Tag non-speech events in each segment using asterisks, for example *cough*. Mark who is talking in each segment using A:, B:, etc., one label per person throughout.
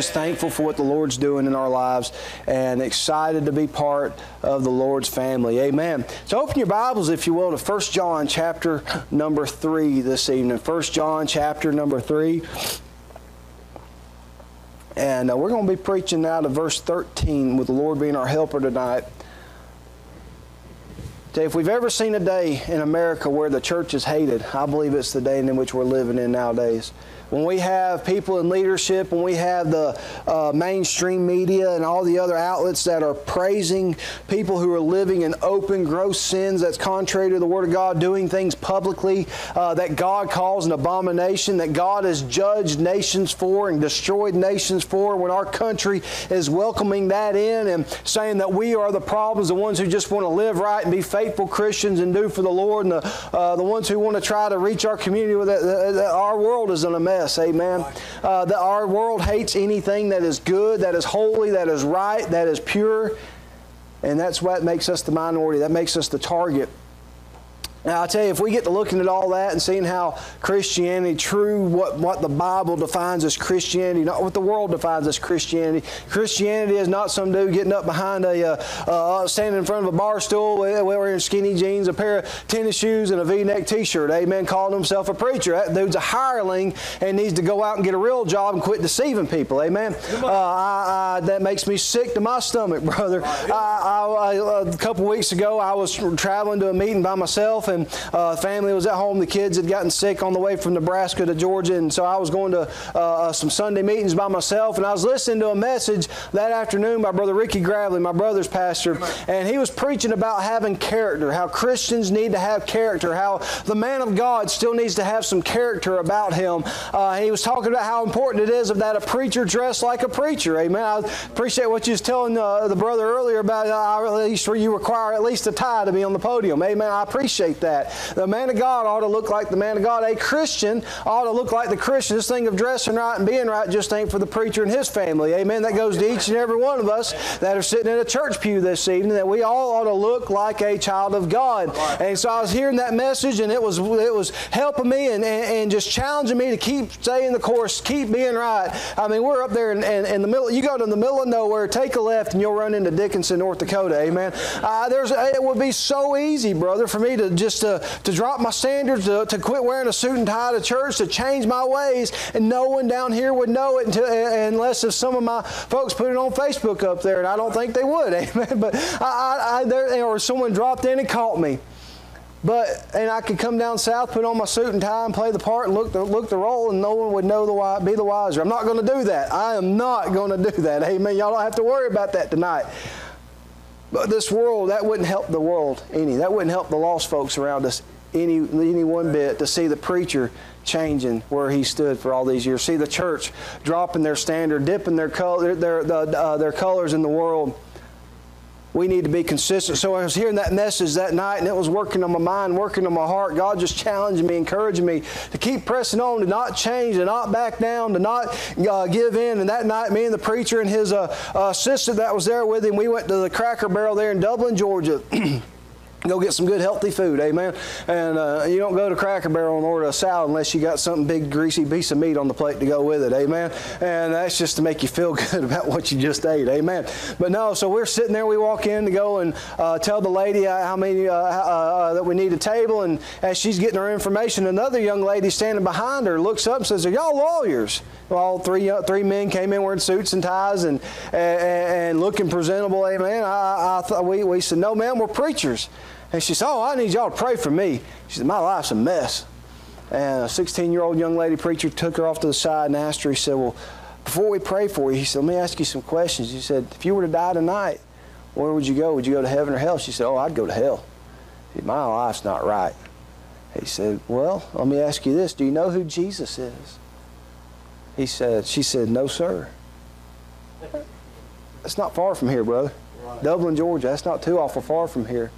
A: Just thankful for what the Lord's doing in our lives and excited to be part of the Lord's family. Amen. So open your Bibles, if you will, to 1 John chapter number 3 this evening. 1 John chapter number 3. And uh, we're going to be preaching now to verse 13 with the Lord being our helper tonight. Tell If we've ever seen a day in America where the church is hated, I believe it's the day in which we're living in nowadays. When we have people in leadership, when we have the uh, mainstream media and all the other outlets that are praising people who are living in open, gross sins that's contrary to the Word of God, doing things publicly uh, that God calls an abomination, that God has judged nations for and destroyed nations for, when our country is welcoming that in and saying that we are the problems, the ones who just want to live right and be faithful Christians and do for the Lord, and the, uh, the ones who want to try to reach our community with it, our world is in a mess. Amen. Uh, our world hates anything that is good, that is holy, that is right, that is pure. And that's what makes us the minority. That makes us the target. Now, I tell you, if we get to looking at all that and seeing how Christianity, true, what, what the Bible defines as Christianity, not what the world defines as Christianity. Christianity is not some dude getting up behind a, uh, uh, standing in front of a bar stool wearing skinny jeans, a pair of tennis shoes, and a V-neck T-shirt. Amen. Calling himself a preacher. That dude's a hireling and needs to go out and get a real job and quit deceiving people. Amen. Uh, I, I, that makes me sick to my stomach, *laughs* brother. I, I, I, a couple weeks ago, I was traveling to a meeting by myself, and uh, family was at home. The kids had gotten sick on the way from Nebraska to Georgia, and so I was going to uh, some Sunday meetings by myself, and I was listening to a message that afternoon by Brother Ricky Gravely, my brother's pastor, and he was preaching about having character, how Christians need to have character, how the man of God still needs to have some character about him. Uh, he was talking about how important it is of that a preacher dressed like a preacher. Amen. I appreciate what you was telling uh, the brother earlier about uh, at least you require at least a tie to be on the podium. Amen. I appreciate that. The man of God ought to look like the man of God. A Christian ought to look like the Christian. This thing of dressing right and being right just ain't for the preacher and his family. Amen. That goes to each and every one of us that are sitting in a church pew this evening. That we all ought to look like a child of God. And so I was hearing that message, and it was it was helping me and, and, and just challenging me to keep staying the course, keep being right. I mean, we're up there in, in, in the middle. You go to the middle of nowhere, take a left, and you'll run into Dickinson, North Dakota. Amen. Uh, there's it would be so easy, brother, for me to just uh, to to drop my standards, to, to quit wearing a suit and tie to church, to change my ways, and no one down here would know it until, unless if some of my folks put it on Facebook up there, and I don't think they would. *laughs* Amen. But I, I, I there, or someone dropped in and caught me. But and I could come down south, put on my suit and tie, and play the part, and look the look the role, and no one would know the be the wiser. I'm not going to do that. I am not going to do that. Amen. Y'all don't have to worry about that tonight. But this world, that wouldn't help the world any. That wouldn't help the lost folks around us any any one bit to see the preacher changing where he stood for all these years. See the church dropping their standard, dipping their color, their their, uh, their colors in the world. We need to be consistent. So I was hearing that message that night, and it was working on my mind, working on my heart. God just challenging me, encouraging me to keep pressing on, to not change, to not back down, to not uh, give in. And that night, me and the preacher and his uh, uh, assistant that was there with him, we went to the Cracker Barrel there in Dublin, Georgia. *clears throat* Go get some good healthy food, amen. And uh, you don't go to Cracker Barrel and order a salad unless you got something big, greasy piece of meat on the plate to go with it, amen. And that's just to make you feel *laughs* good about what you just ate, amen. But no, so we're sitting there. We walk in to go and uh, tell the lady how many uh, uh, that we need a table, and as she's getting her information, another young lady standing behind her looks up and says, "Are y'all lawyers?" Well, three uh, three men came in wearing suits and ties and and, and looking presentable, amen. I, I we we said, "No, ma'am, we're preachers." And she said, Oh, I need y'all to pray for me. She said, My life's a mess. And a 16 year old young lady preacher took her off to the side and asked her, He said, Well, before we pray for you, he said, Let me ask you some questions. He said, If you were to die tonight, where would you go? Would you go to heaven or hell? She said, Oh, I'd go to hell. He said, My life's not right. He said, Well, let me ask you this. Do you know who Jesus is? He said, She said, No, sir. That's not far from here, brother. Dublin, Georgia. That's not too awful far from here.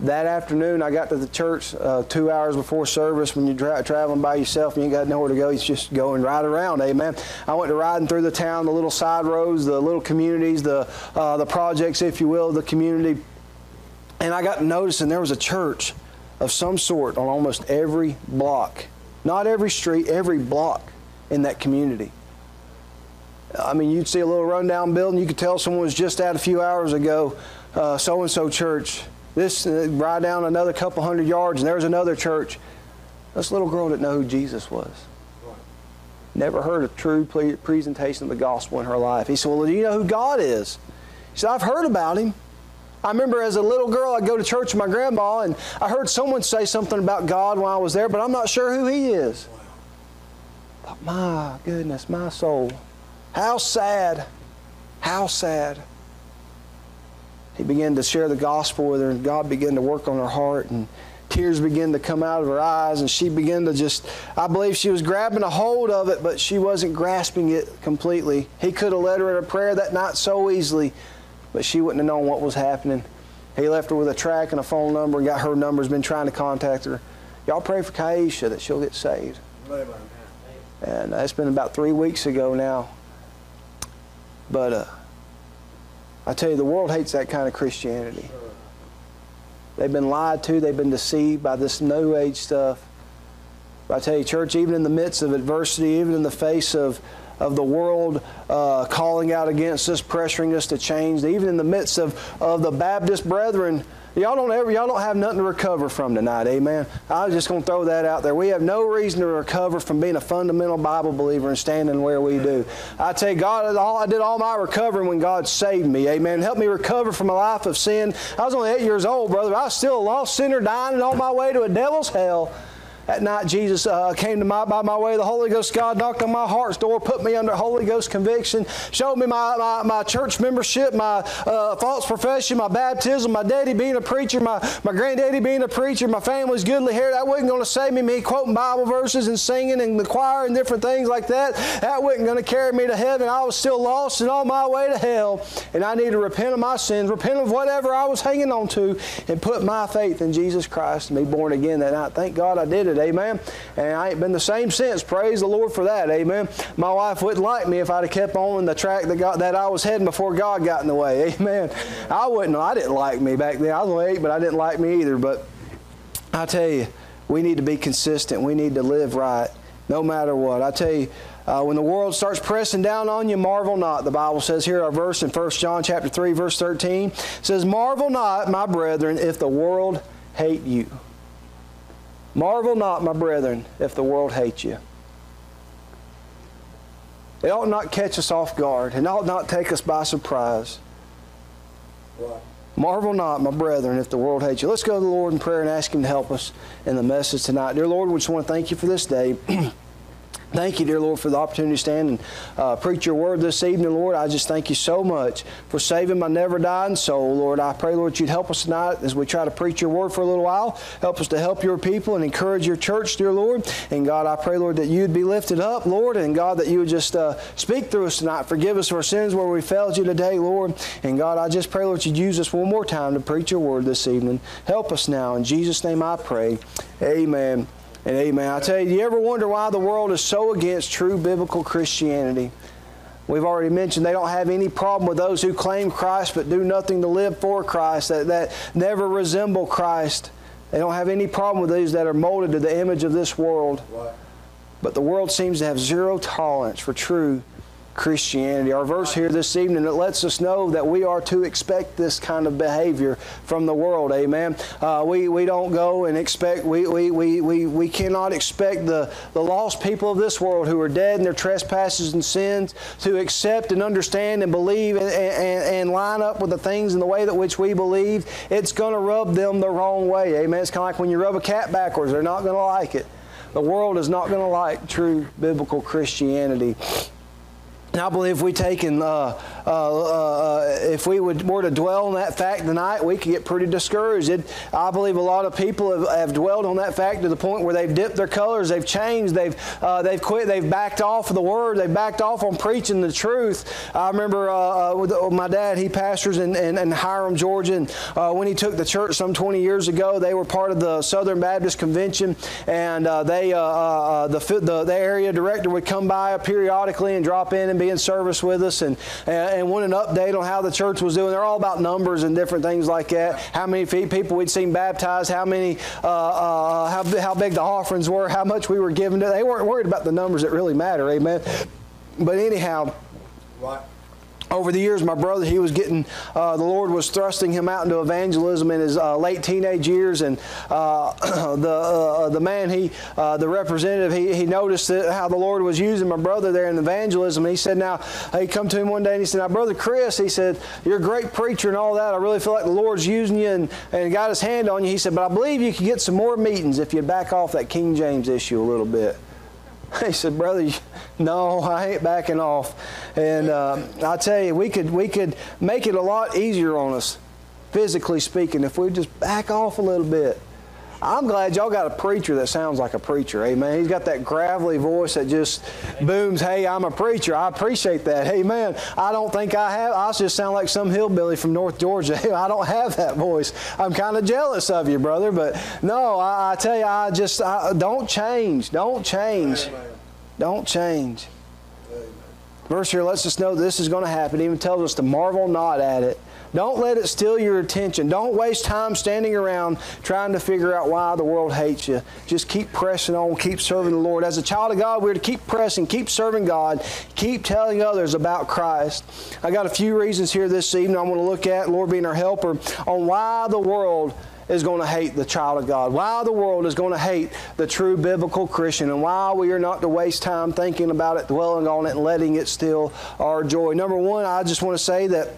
A: That afternoon, I got to the church uh, two hours before service. When you're tra- traveling by yourself and you ain't got nowhere to go, it's just going right around. Amen. I went to riding through the town, the little side roads, the little communities, the uh, the projects, if you will, the community. And I got noticing there was a church of some sort on almost every block. Not every street, every block in that community. I mean, you'd see a little rundown building. You could tell someone was just out a few hours ago, so and so church. This uh, ride down another couple hundred yards, and there's another church. This little girl didn't know who Jesus was. Never heard a true presentation of the gospel in her life. He said, Well, do you know who God is? She said, I've heard about him. I remember as a little girl, I'd go to church with my grandma, and I heard someone say something about God while I was there, but I'm not sure who He is. But my goodness, my soul. How sad. How sad. He began to share the gospel with her, and God began to work on her heart, and tears began to come out of her eyes, and she began to just, I believe she was grabbing a hold of it, but she wasn't grasping it completely. He could have led her in a prayer that night so easily, but she wouldn't have known what was happening. He left her with a track and a phone number and got her number, has been trying to contact her. Y'all pray for Kaisha that she'll get saved. And that's been about three weeks ago now. But uh, I tell you, the world hates that kind of Christianity. They've been lied to, they've been deceived by this New Age stuff. But I tell you, church, even in the midst of adversity, even in the face of, of the world uh, calling out against us, pressuring us to change, even in the midst of, of the Baptist brethren Y'all don't ever, y'all don't have nothing to recover from tonight, amen. I was just going to throw that out there. We have no reason to recover from being a fundamental Bible believer and standing where we do. I tell you, God, I did all my recovering when God saved me, amen. Help me recover from a life of sin. I was only eight years old, brother. I was still a lost sinner dying on my way to a devil's hell. That night, Jesus uh, came to my by my way. The Holy Ghost God knocked on my heart's door, put me under Holy Ghost conviction, showed me my, my, my church membership, my uh, false profession, my baptism, my daddy being a preacher, my, my granddaddy being a preacher, my family's goodly hair. That wasn't going to save me. Me quoting Bible verses and singing in the choir and different things like that. That wasn't going to carry me to heaven. I was still lost and on my way to hell. And I need to repent of my sins, repent of whatever I was hanging on to, and put my faith in Jesus Christ and be born again that night. Thank God I did it. Amen. And I ain't been the same since. Praise the Lord for that. Amen. My wife wouldn't like me if I'd have kept on the track that, got, that I was heading before God got in the way. Amen. I wouldn't. I didn't like me back then. I was only but I didn't like me either. But I tell you, we need to be consistent. We need to live right, no matter what. I tell you. Uh, when the world starts pressing down on you, marvel not. The Bible says here, our verse in 1 John chapter 3, verse 13, says, Marvel not, my brethren, if the world hate you. Marvel not, my brethren, if the world hates you. It ought not catch us off guard. It ought not take us by surprise. Marvel not, my brethren, if the world hates you. Let's go to the Lord in prayer and ask Him to help us in the message tonight. Dear Lord, we just want to thank you for this day. *clears throat* Thank you, dear Lord, for the opportunity to stand and uh, preach your word this evening, Lord. I just thank you so much for saving my never dying soul, Lord. I pray, Lord, you'd help us tonight as we try to preach your word for a little while. Help us to help your people and encourage your church, dear Lord. And God, I pray, Lord, that you'd be lifted up, Lord, and God, that you would just uh, speak through us tonight. Forgive us for our sins where we failed you today, Lord. And God, I just pray, Lord, you'd use us one more time to preach your word this evening. Help us now. In Jesus' name I pray. Amen and amen. I tell you, do you ever wonder why the world is so against true biblical Christianity? We've already mentioned they don't have any problem with those who claim Christ but do nothing to live for Christ, that, that never resemble Christ. They don't have any problem with these that are molded to the image of this world. But the world seems to have zero tolerance for true Christianity. Our verse here this evening, it lets us know that we are to expect this kind of behavior from the world. Amen. Uh, we, we don't go and expect, we, we, we, we, we cannot expect the, the lost people of this world who are dead in their trespasses and sins to accept and understand and believe and, and, and line up with the things in the way that which we believe. It's going to rub them the wrong way. Amen. It's kind of like when you rub a cat backwards, they're not going to like it. The world is not going to like true biblical Christianity. And I believe we take and uh, uh, uh, if we would, were to dwell on that fact tonight, we could get pretty discouraged. It, I believe a lot of people have, have, dwelled on that fact to the point where they've dipped their colors, they've changed, they've, uh, they've quit, they've backed off of the Word, they've backed off on preaching the truth. I remember uh, uh with my dad, he pastors in, in, in Hiram, Georgia, and when he took the church some 20 years ago, they were part of the Southern Baptist Convention, and they the, the, the area director would come by periodically and drop in and be in service with us and, and, want an update on how the church was doing. They're all about numbers and different things like that. How many people we'd seen baptized, how many, uh, uh, how, how big the offerings were, how much we were giving. They weren't worried about the numbers that really matter, amen. But anyhow, right over the years, my brother, he was getting, uh, the Lord was thrusting him out into evangelism in his uh, late teenage years. And uh, *clears throat* the, uh, the man, he, uh, the representative, he, he noticed how the Lord was using my brother there in evangelism. And he said, now, he come to him one day and he said, now, Brother Chris, he said, you're a great preacher and all that. I really feel like the Lord's using you and, and got his hand on you. He said, but I believe you could get some more meetings if you back off that King James issue a little bit. *laughs* He said, "Brother, no, I ain't backing off." And uh, I tell you, we could we could make it a lot easier on us, physically speaking, if we just back off a little bit. I'm glad y'all got a preacher that sounds like a preacher. Amen. He's got that gravelly voice that just booms, hey, I'm a preacher. I appreciate that. Amen. I don't think I have. I just sound like some hillbilly from North Georgia. *laughs* I don't have that voice. I'm kind of jealous of you, brother. But no, I, I tell you, I just, I, don't change. Don't change. Amen. Don't change. Amen. Verse here lets us know this is going to happen. It even tells us to marvel not at it don't let it steal your attention. Don't waste time standing around trying to figure out why the world hates you. Just keep pressing on, keep serving the Lord. As a child of God, we're to keep pressing, keep serving God, keep telling others about Christ. I got a few reasons here this evening I want to look at, Lord being our helper, on why the world is going to hate the child of God, why the world is going to hate the true biblical Christian, and why we are not to waste time thinking about it, dwelling on it, and letting it steal our joy. Number one, I just want to say that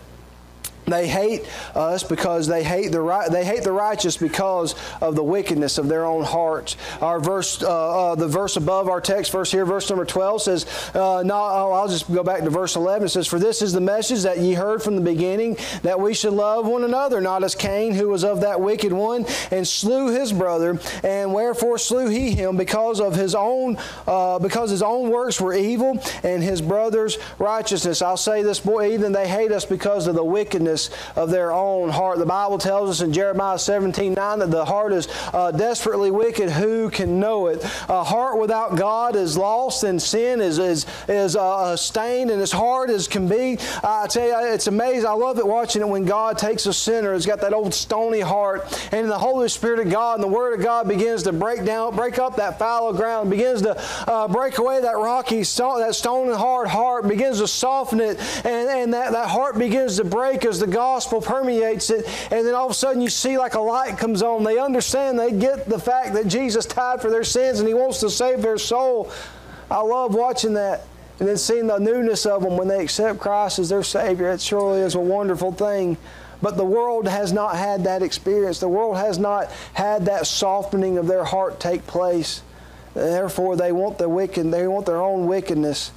A: they hate us because they hate the right, they hate the righteous because of the wickedness of their own hearts. Our verse, uh, uh, the verse above our text verse here, verse number twelve says, uh, "No, oh, I'll just go back to verse eleven. It says, "For this is the message that ye heard from the beginning, that we should love one another, not as Cain, who was of that wicked one, and slew his brother. And wherefore slew he him because of his own, uh, because his own works were evil, and his brother's righteousness." I'll say this, boy, even they hate us because of the wickedness of their own heart. The Bible tells us in Jeremiah 17 9 that the heart is uh, desperately wicked. Who can know it? A heart without God is lost, and sin is, is, is uh, stained and as hard as can be. I tell you, it's amazing. I love it watching it when God takes a sinner who's got that old stony heart, and the Holy Spirit of God and the Word of God begins to break down, break up that fallow ground, begins to uh, break away that rocky, that stony hard heart, begins to soften it, and, and that, that heart begins to break as the gospel permeates it, and then all of a sudden you see like a light comes on. They understand, they get the fact that Jesus died for their sins and He wants to save their soul. I love watching that. And then seeing the newness of them when they accept Christ as their Savior. It surely is a wonderful thing. But the world has not had that experience. The world has not had that softening of their heart take place. Therefore, they want the wicked, they want their own wickedness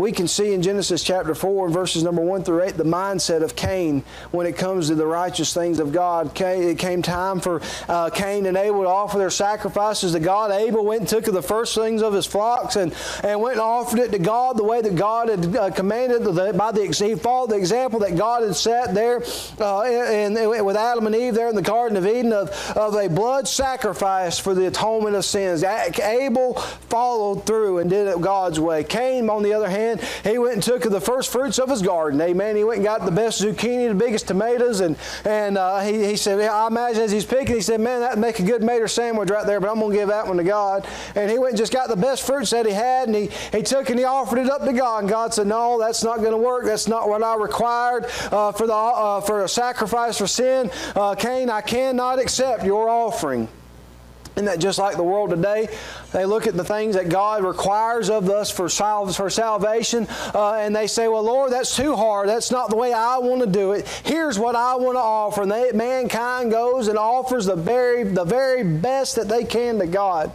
A: we can see in Genesis chapter 4 verses number 1 through 8 the mindset of Cain when it comes to the righteous things of God. It came time for uh, Cain and Abel to offer their sacrifices to God. Abel went and took the first things of his flocks and, and went and offered it to God the way that God had uh, commanded. The, by the, he followed the example that God had set there uh, in, in, with Adam and Eve there in the Garden of Eden of, of a blood sacrifice for the atonement of sins. Abel followed through and did it God's way. Cain, on the other hand, he went and took the first fruits of his garden. Amen. He went and got the best zucchini, the biggest tomatoes, and and uh, he, he said, I imagine as he's picking, he said, man, that'd make a good mater sandwich right there, but I'm to give that one to God. And he went and just got the best fruits that he had, and he, he took and he offered it up to God. And God said, no, that's not to work. That's not what I required uh, for, the, uh, for a sacrifice for sin. Uh, Cain, I cannot accept your offering. Isn't that just like the world today? They look at the things that God requires of us for, sal- for salvation, uh, and they say, Well, Lord, that's too hard. That's not the way I want to do it. Here's what I want to offer. And they, mankind goes and offers the very, the very best that they can to God.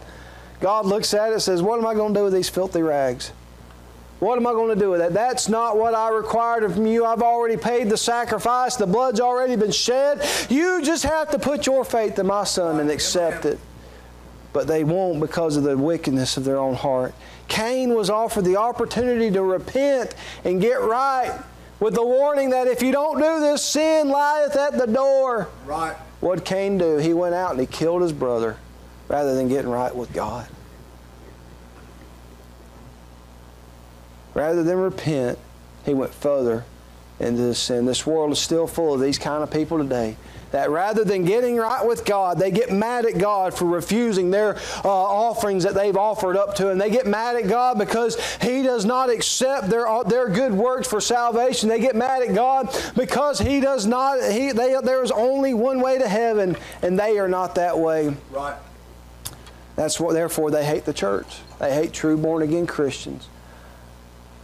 A: God looks at it and says, What am I going to do with these filthy rags? What am I going to do with that? That's not what I required of you. I've already paid the sacrifice. The blood's already been shed. You just have to put your faith in my son and accept it. But they won't because of the wickedness of their own heart. Cain was offered the opportunity to repent and get right with the warning that if you don't do this, sin lieth at the door.
B: Right.
A: What Cain do? He went out and he killed his brother rather than getting right with God. Rather than repent, he went further into the sin. This world is still full of these kind of people today. That rather than getting right with God, they get mad at God for refusing their uh, offerings that they've offered up to Him. They get mad at God because He does not accept their, uh, their good works for salvation. They get mad at God because He does not, he, they, there is only one way to heaven, and they are not that way.
B: Right.
A: That's what, therefore, they hate the church. They hate true born again Christians.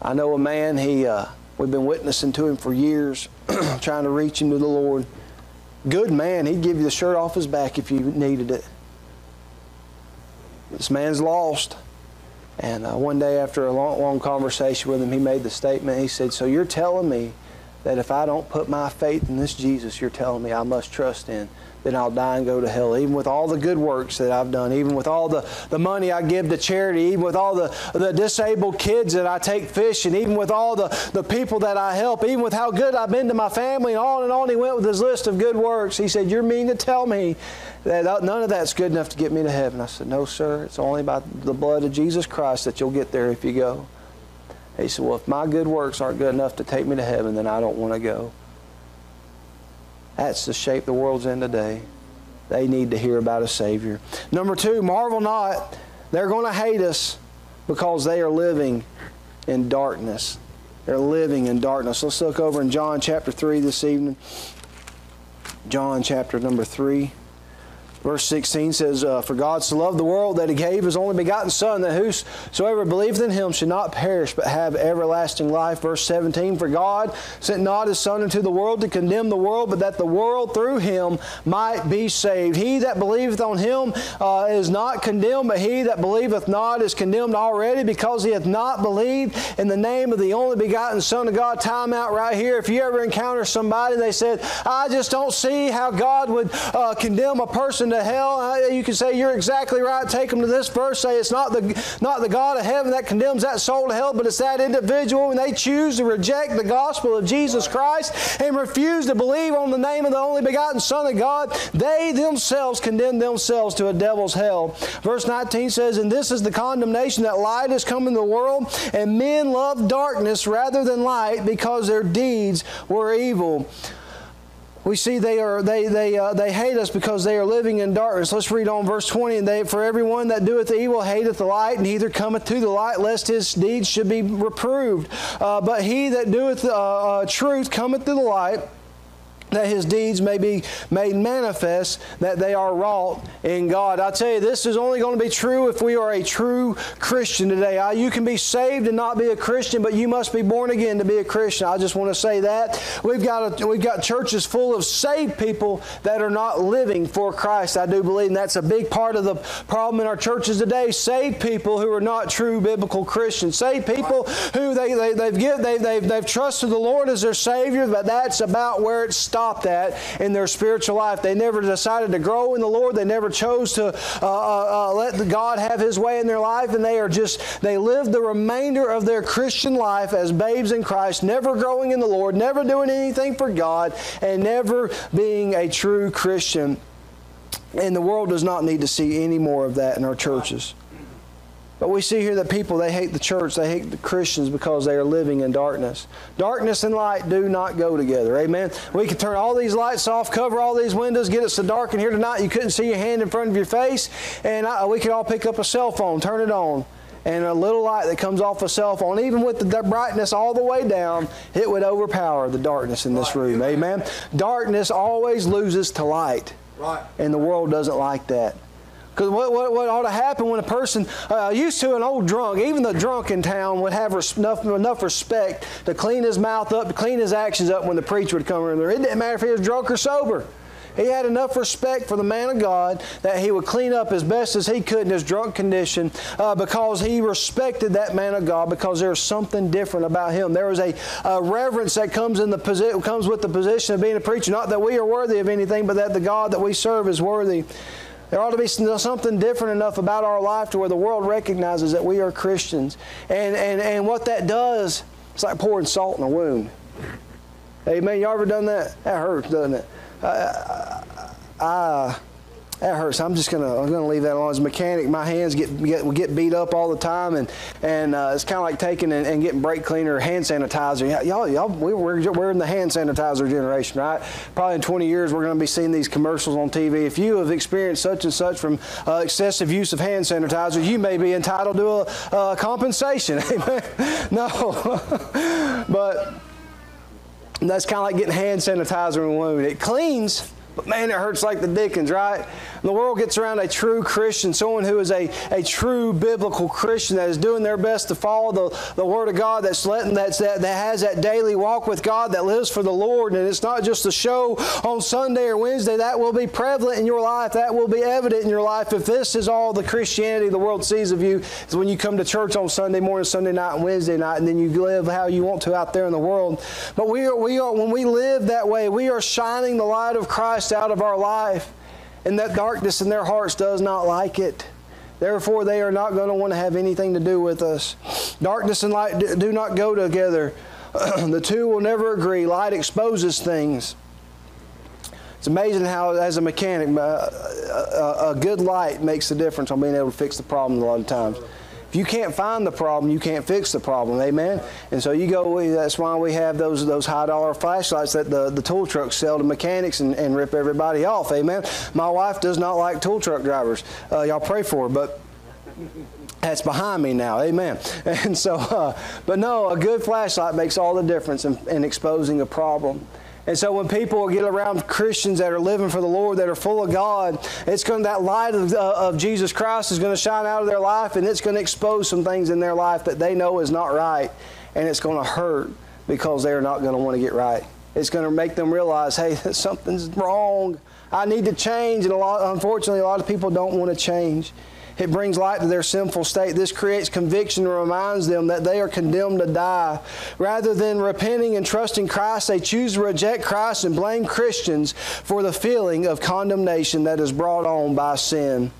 A: I know a man, he, uh, we've been witnessing to him for years, *clears throat* trying to reach him to the Lord. Good man, he'd give you the shirt off his back if you needed it. This man's lost. And uh, one day, after a long, long conversation with him, he made the statement. He said, So you're telling me that if I don't put my faith in this Jesus you're telling me I must trust in, then I'll die and go to hell. Even with all the good works that I've done, even with all the, the money I give to charity, even with all the, the disabled kids that I take fishing, even with all the, the people that I help, even with how good I've been to my family, and on and on he went with his list of good works. He said, You're mean to tell me that uh, none of that's good enough to get me to heaven. I said, No, sir. It's only by the blood of Jesus Christ that you'll get there if you go. He said, Well, if my good works aren't good enough to take me to heaven, then I don't want to go. That's the shape the world's in today. They need to hear about a Savior. Number two, marvel not. They're going to hate us because they are living in darkness. They're living in darkness. Let's look over in John chapter 3 this evening. John chapter number 3. Verse 16 says, uh, For God so loved the world that he gave his only begotten Son, that whosoever believeth in him should not perish, but have everlasting life. Verse 17, For God sent not his Son into the world to condemn the world, but that the world through him might be saved. He that believeth on him uh, is not condemned, but he that believeth not is condemned already, because he hath not believed in the name of the only begotten Son of God. Time out right here. If you ever encounter somebody, they said, I just don't see how God would uh, condemn a person to hell. Uh, you can say you're exactly right. Take them to this verse. Say it's not the not the God of heaven that condemns that soul to hell, but it's that individual when they choose to reject the gospel of Jesus Christ and refuse to believe on the name of the only begotten Son of God. They themselves condemn themselves to a devil's hell. Verse 19 says, "And this is the condemnation that light has come in the world, and men love darkness rather than light, because their deeds were evil." We see they are they they uh, they hate us because they are living in darkness. Let's read on verse 20. And they for everyone that doeth evil hateth the light, and neither cometh to the light, lest his deeds should be reproved. Uh, but he that doeth uh, uh truth cometh to the light that his deeds may be made manifest, that they are wrought in God. I tell you, this is only going to be true if we are a true Christian today. Ah, you can be saved and not be a Christian, but you must be born again to be a Christian. I just want to say that. We've got, a, we've got churches full of saved people that are not living for Christ. I do believe and that's a big part of the problem in our churches today. Saved people who are not true biblical Christians. Saved people who they, they, they've, give, they, they've, they've trusted the Lord as their Savior, but that's about where it stops that in their spiritual life. They never decided to grow in the Lord. They never chose to uh, uh, uh, let God have His way in their life, and they are just, they live the remainder of their Christian life as babes in Christ, never growing in the Lord, never doing anything for God, and never being a true Christian. And the world does not need to see any more of that in our churches. But we see here that people, they hate the church, they hate the Christians because they are living in darkness. Darkness and light do not go together. Amen. We could turn all these lights off, cover all these windows, get it so dark in here tonight you couldn't see your hand in front of your face, and I, we could all pick up a cell phone, turn it on, and a little light that comes off a cell phone, even with the brightness all the way down, it would overpower the darkness in this room. Amen. Darkness always loses to light.
B: Right.
A: And the world doesn't like that. Because what, what, what, ought to happen when a person, uh, used to an old drunk, even the drunk in town would have res- enough, enough respect to clean his mouth up, to clean his actions up when the preacher would come in there. It didn't matter if he was drunk or sober. He had enough respect for the man of God that he would clean up as best as he could in his drunk condition uh, because he respected that man of God because there was something different about him. There was a, a reverence that comes in the posi- comes with the position of being a preacher. Not that we are worthy of anything, but that the God that we serve is worthy. There ought to be something different enough about our life to where the world recognizes that we are Christians. And, and, and what that does, it's like pouring salt in a wound. Amen. You ever done that? That hurts, doesn't it? I, I, that hurts. I'm just gonna I'm gonna leave that alone. As a mechanic, my hands get get, get beat up all the time, and and uh, it's kind of like taking and, and, getting brake cleaner, hand sanitizer. Y'all, y'all, we, we're we're in the hand sanitizer generation, right? Probably in 20 years, we're gonna be seeing these commercials on TV. If you have experienced such and such from uh, excessive use of hand sanitizer, you may be entitled to a, a compensation. *laughs* Amen. no, *laughs* but that's kind of like getting hand sanitizer in a wound. It cleans but man, it hurts like the Dickens, right? The world gets around a true Christian, someone who is a, a true biblical Christian that is doing their best to follow the, the Word of God, that's letting that's, that, that has that daily walk with God, that lives for the Lord. And it's not just a show on Sunday or Wednesday. That will be prevalent in your life. That will be evident in your life. If this is all the Christianity the world sees of you, is when you come to church on Sunday morning, Sunday night, and Wednesday night, and then you live how you want to out there in the world. But we are, we are when we live that way, we are shining the light of Christ out of our life and that darkness in their hearts does not like it. Therefore, they are not going to want to have anything to do with us. Darkness and light do not go together. *clears throat* the two will never agree. Light exposes things. It's amazing how, as a mechanic, uh, a, a, good light makes a difference on being able to fix the problem a lot of times. If you can't find the problem, you can't fix the problem. Amen. And so you go. That's why we have those those high dollar flashlights that the, the tool trucks sell to mechanics and, and rip everybody off. Amen. My wife does not like tool truck drivers. Uh, y'all pray for her, but that's behind me now amen *laughs* and so uh, but no a good flashlight makes all the difference in, in exposing a problem and so when people get around Christians that are living for the Lord, that are full of God, it's going that light of, uh, of Jesus Christ is going to shine out of their life, and it's going to expose some things in their life that they know is not right, and it's going to hurt because they're not going to want to get right. It's going to make them realize, hey, *laughs* something's wrong. I need to change, and a lot, unfortunately, a lot of people don't want to change. It brings light to their sinful state. This creates conviction and reminds them that they are condemned to die. Rather than repenting and trusting Christ, they choose to reject Christ and blame Christians for the feeling of condemnation that is brought on by sin.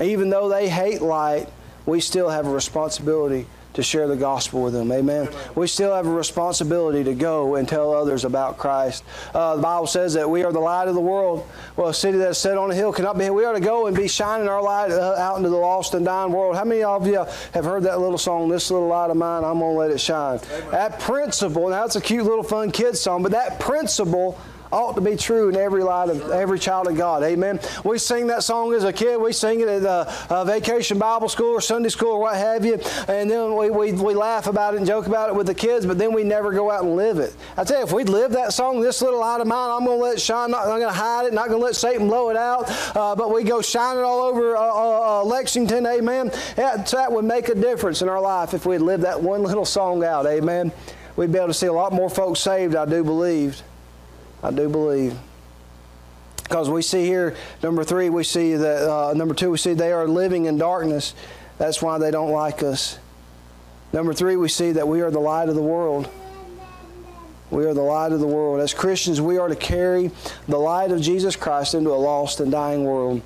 A: Even though they hate light, we still have a responsibility to share the gospel with them. Amen. We still have a responsibility to go and tell others about Christ. Uh, the Bible says that we are the light of the world. Well, a city that's set on a hill cannot be. We are to go and be shining our light uh, out into the lost and dying world. How many of you have heard that little song, This Little Light of Mine, I'm going to Let It Shine? Amen. That principle, now it's a cute little fun kid song, but that principle ought to be true in every life of every child of God. Amen. We sing that song as a kid. We sing it at a, a vacation Bible school or Sunday school or what have you. And then we, we, we laugh about it and joke about it with the kids, but then we never go out and live it. I tell you, if we'd live that song, this little light of mine, I'm going to let it shine. Not, I'm going to hide it. Not going to let Satan blow it out. Uh, but we go shine it all over uh, uh, uh Lexington. Amen. That, that would make a difference in our life if we'd live that one little song out. Amen. We'd be able to see a lot more folks saved, I do believe. I do believe. Because we see here, number three, we see that, uh, number two, we see they are living in darkness. That's why they don't like us. Number three, we see that we are the light of the world. We are the light of the world. As Christians, we are to carry the light of Jesus Christ into a lost and dying world.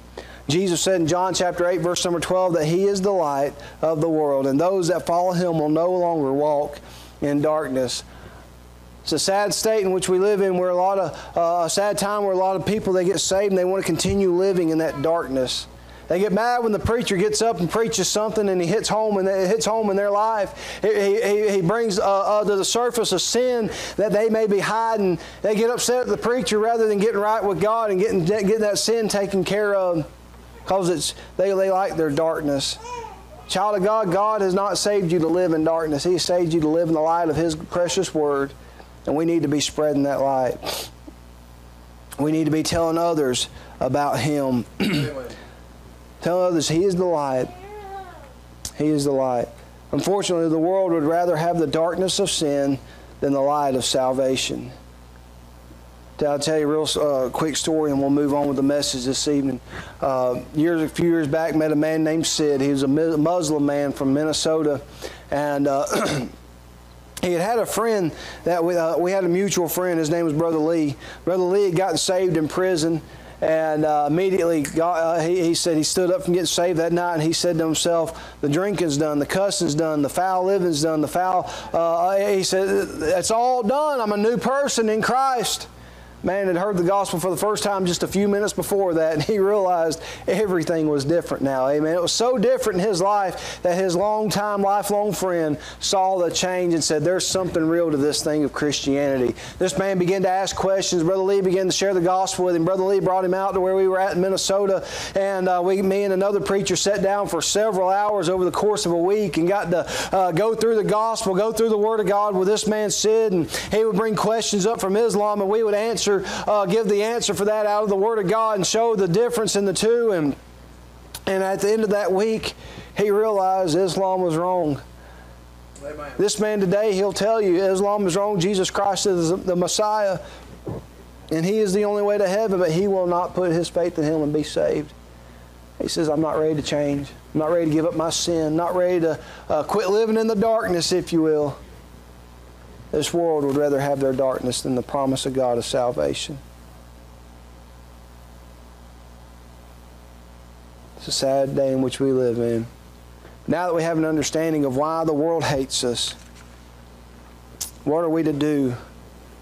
A: Jesus said in John chapter 8, verse number 12, that He is the light of the world, and those that follow Him will no longer walk in darkness. It's a sad state in which we live in where a lot of, uh, a sad time where a lot of people, they get saved and they want to continue living in that darkness. They get mad when the preacher gets up and preaches something and he hits home and it hits home in their life. He, he, he brings uh, uh, to the surface a sin that they may be hiding. They get upset at the preacher rather than getting right with God and getting, getting that sin taken care of because it's, they, they like their darkness. Child of God, God has not saved you to live in darkness. He saved you to live in the light of His precious Word. And we need to be spreading that light. We need to be telling others about Him. *clears throat* Tell others He is the light. He is the light. Unfortunately, the world would rather have the darkness of sin than the light of salvation. I'll tell you a real uh, quick story, and we'll move on with the message this evening. Uh, years, a few years back, met a man named Sid. He was a Muslim man from Minnesota, and uh, *clears throat* he had had a friend that we, uh, we had a mutual friend. His name was Brother Lee. Brother Lee had gotten saved in prison, and uh, immediately uh, he, he, said he stood up from getting saved that night, and he said to himself, "The drinking's done, the cussing's done, the foul living's done, the foul." he said, "It's all done. I'm a new person in Christ." Man had heard the gospel for the first time just a few minutes before that, and he realized everything was different now. Amen. It was so different in his life that his long-time, lifelong friend saw the change and said, There's something real to this thing of Christianity. This man began to ask questions. Brother Lee began to share the gospel with him. Brother Lee brought him out to where we were at in Minnesota, and uh, we, me and another preacher sat down for several hours over the course of a week and got to uh, go through the gospel, go through the Word of God with this man Sid, and he would bring questions up from Islam, and we would answer answer, uh, give the answer for that out of the Word of God and show the difference in the two. And, and at the end of that week, he realized Islam was wrong. This man today, he'll tell you Islam is wrong. Jesus Christ is the Messiah, and He is the only way to heaven, but he will not put his faith in Him and be saved. He says, I'm not ready to change. I'm not ready to give up my sin. Not ready to uh, quit living in the darkness, if you will. This world would rather have their darkness than the promise of God of salvation. It's a sad day in which we live in. Now that we have an understanding of why the world hates us, what are we to do?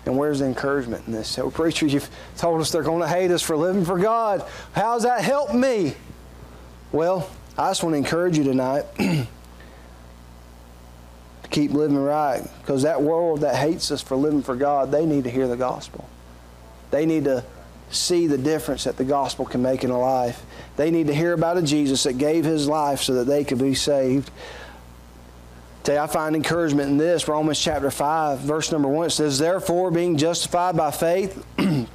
A: And where's the encouragement in this? So, preacher, you've told us they're going to hate us for living for God. How's that help me? Well, I just want to encourage you tonight *clears throat* keep living right. Because that world that hates us for living for God, they need to hear the gospel. They need to see the difference that the gospel can make in a life. They need to hear about a Jesus that gave his life so that they could be saved. I find encouragement in this, Romans chapter 5, verse number 1. It says, Therefore, being justified by faith, *clears throat*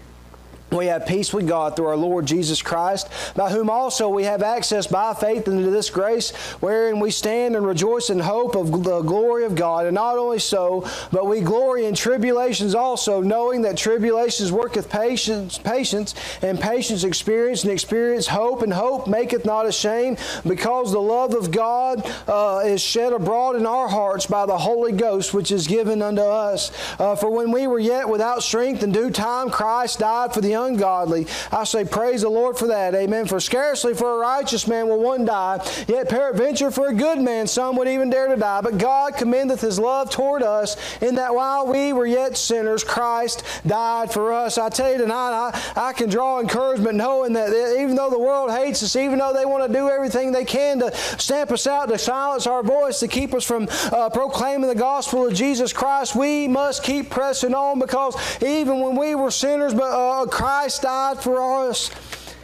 A: we have peace with God through our Lord Jesus Christ, by whom also we have access by faith into this grace, wherein we stand and rejoice in hope of the glory of God. And not only so, but we glory in tribulations also, knowing that tribulations worketh patience, patience, and patience experience, and experience hope, and hope maketh not ashamed, because the love of God uh, is shed abroad in our hearts by the Holy Ghost, which is given unto us. Uh, for when we were yet without strength, in due time Christ died for the ungodly. I say, Praise the Lord for that. Amen. For scarcely for a righteous man will one die, yet peradventure for a good man some would even dare to die. But God commendeth his love toward us, in that while we were yet sinners, Christ died for us. I tell you tonight, I, I can draw encouragement knowing that even though the world hates us, even though they want to do everything they can to stamp us out, to silence our voice, to keep us from uh, proclaiming the gospel of Jesus Christ, we must keep pressing on because even when we were sinners, but uh, Christ Christ died for us.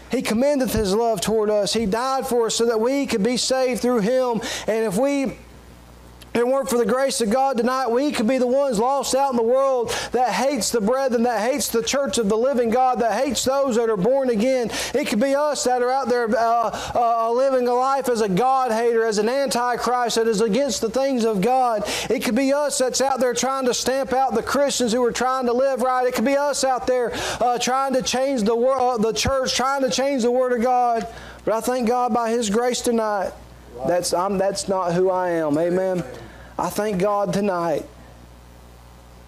A: He commendeth His love toward us. He died for us so that we could be saved through Him. And if we if it weren't for the grace of God tonight, we could be the ones lost out in the world that hates the brethren, that hates the church of the living God, that hates those that are born again. It could be us that are out there uh, uh, living a life as a God hater, as an antichrist that is against the things of God. It could be us that's out there trying to stamp out the Christians who are trying to live right. It could be us out there uh, trying to change the, uh, the church, trying to change the Word of God. But I thank God by His grace tonight. That's, I'm, that's not who I am. Amen. I thank God tonight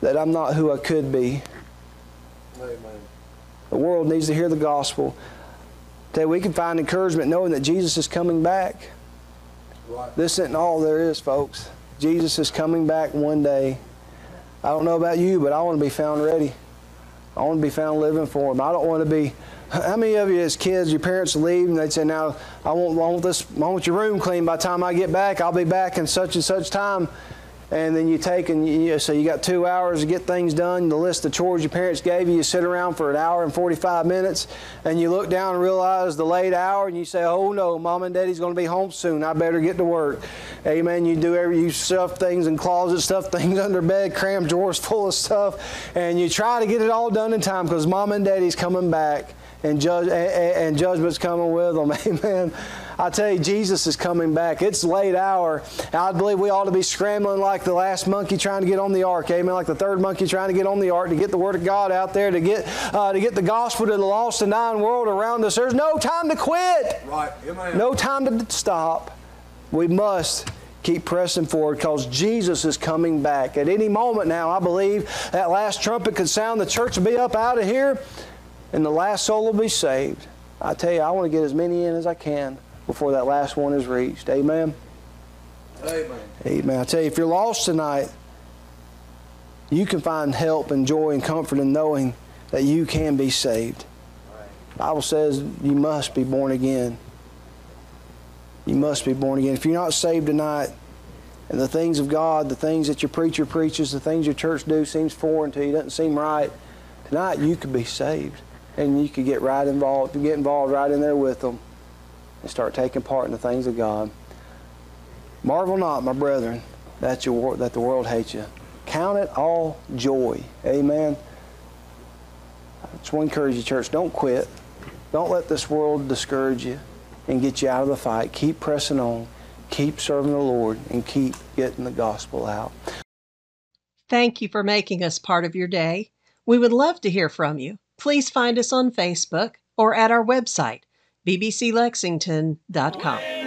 A: that I'm not who I could be. Amen. The world needs to hear the gospel. That we can find encouragement knowing that Jesus is coming back. Right. This isn't all there is, folks. Jesus is coming back one day. I don't know about you, but I want to be found ready. I want to be found living for Him. I don't want to be how many of you as kids, your parents leave and they'd say, now I want, I want this, I want your room clean by the time I get back. I'll be back in such and such time. And then you take and you, so you got two hours to get things done. The list of chores your parents gave you, you sit around for an hour and 45 minutes, and you look down and realize the late hour, and you say, "Oh no, mom and daddy's going to be home soon. I better get to work." Amen. You do every you stuff things in closets, stuff *laughs* things under bed, cram drawers full of stuff, and you try to get it all done in time because mom and daddy's coming back and, judge, and, and judgment's coming with them. *laughs* Amen. I tell you, Jesus is coming back. It's late hour. I believe we ought to be scrambling like the last monkey trying to get on the ark. Amen. Like the third monkey trying to get on the ark to get the word of God out there, to get uh, to get the gospel to the lost and dying world around us. There's no time to quit.
B: Right. Amen.
A: No time to stop. We must keep pressing forward because Jesus is coming back. At any moment now, I believe that last trumpet could sound, the church will be up out of here, and the last soul will be saved. I tell you, I want to get as many in as I can before that last one is reached. Amen.
B: Amen.
A: Amen. I tell you, if you're lost tonight, you can find help and joy and comfort in knowing that you can be saved. The Bible says you must be born again. You must be born again. If you're not saved tonight, and the things of God, the things that your preacher preaches, the things your church do seems foreign to you, doesn't seem right, tonight you could be saved. And you could get right involved, get involved right in there with them and start taking part in the things of God. Marvel not, my brethren, that, that the world hates you. Count it all joy. Amen. I just want to encourage you, church, don't quit. Don't let this world discourage you and get you out of the fight. Keep pressing on. Keep serving the Lord and keep getting the gospel out.
C: Thank you for making us part of your day. We would love to hear from you. Please find us on Facebook or at our website, bbclexington.com.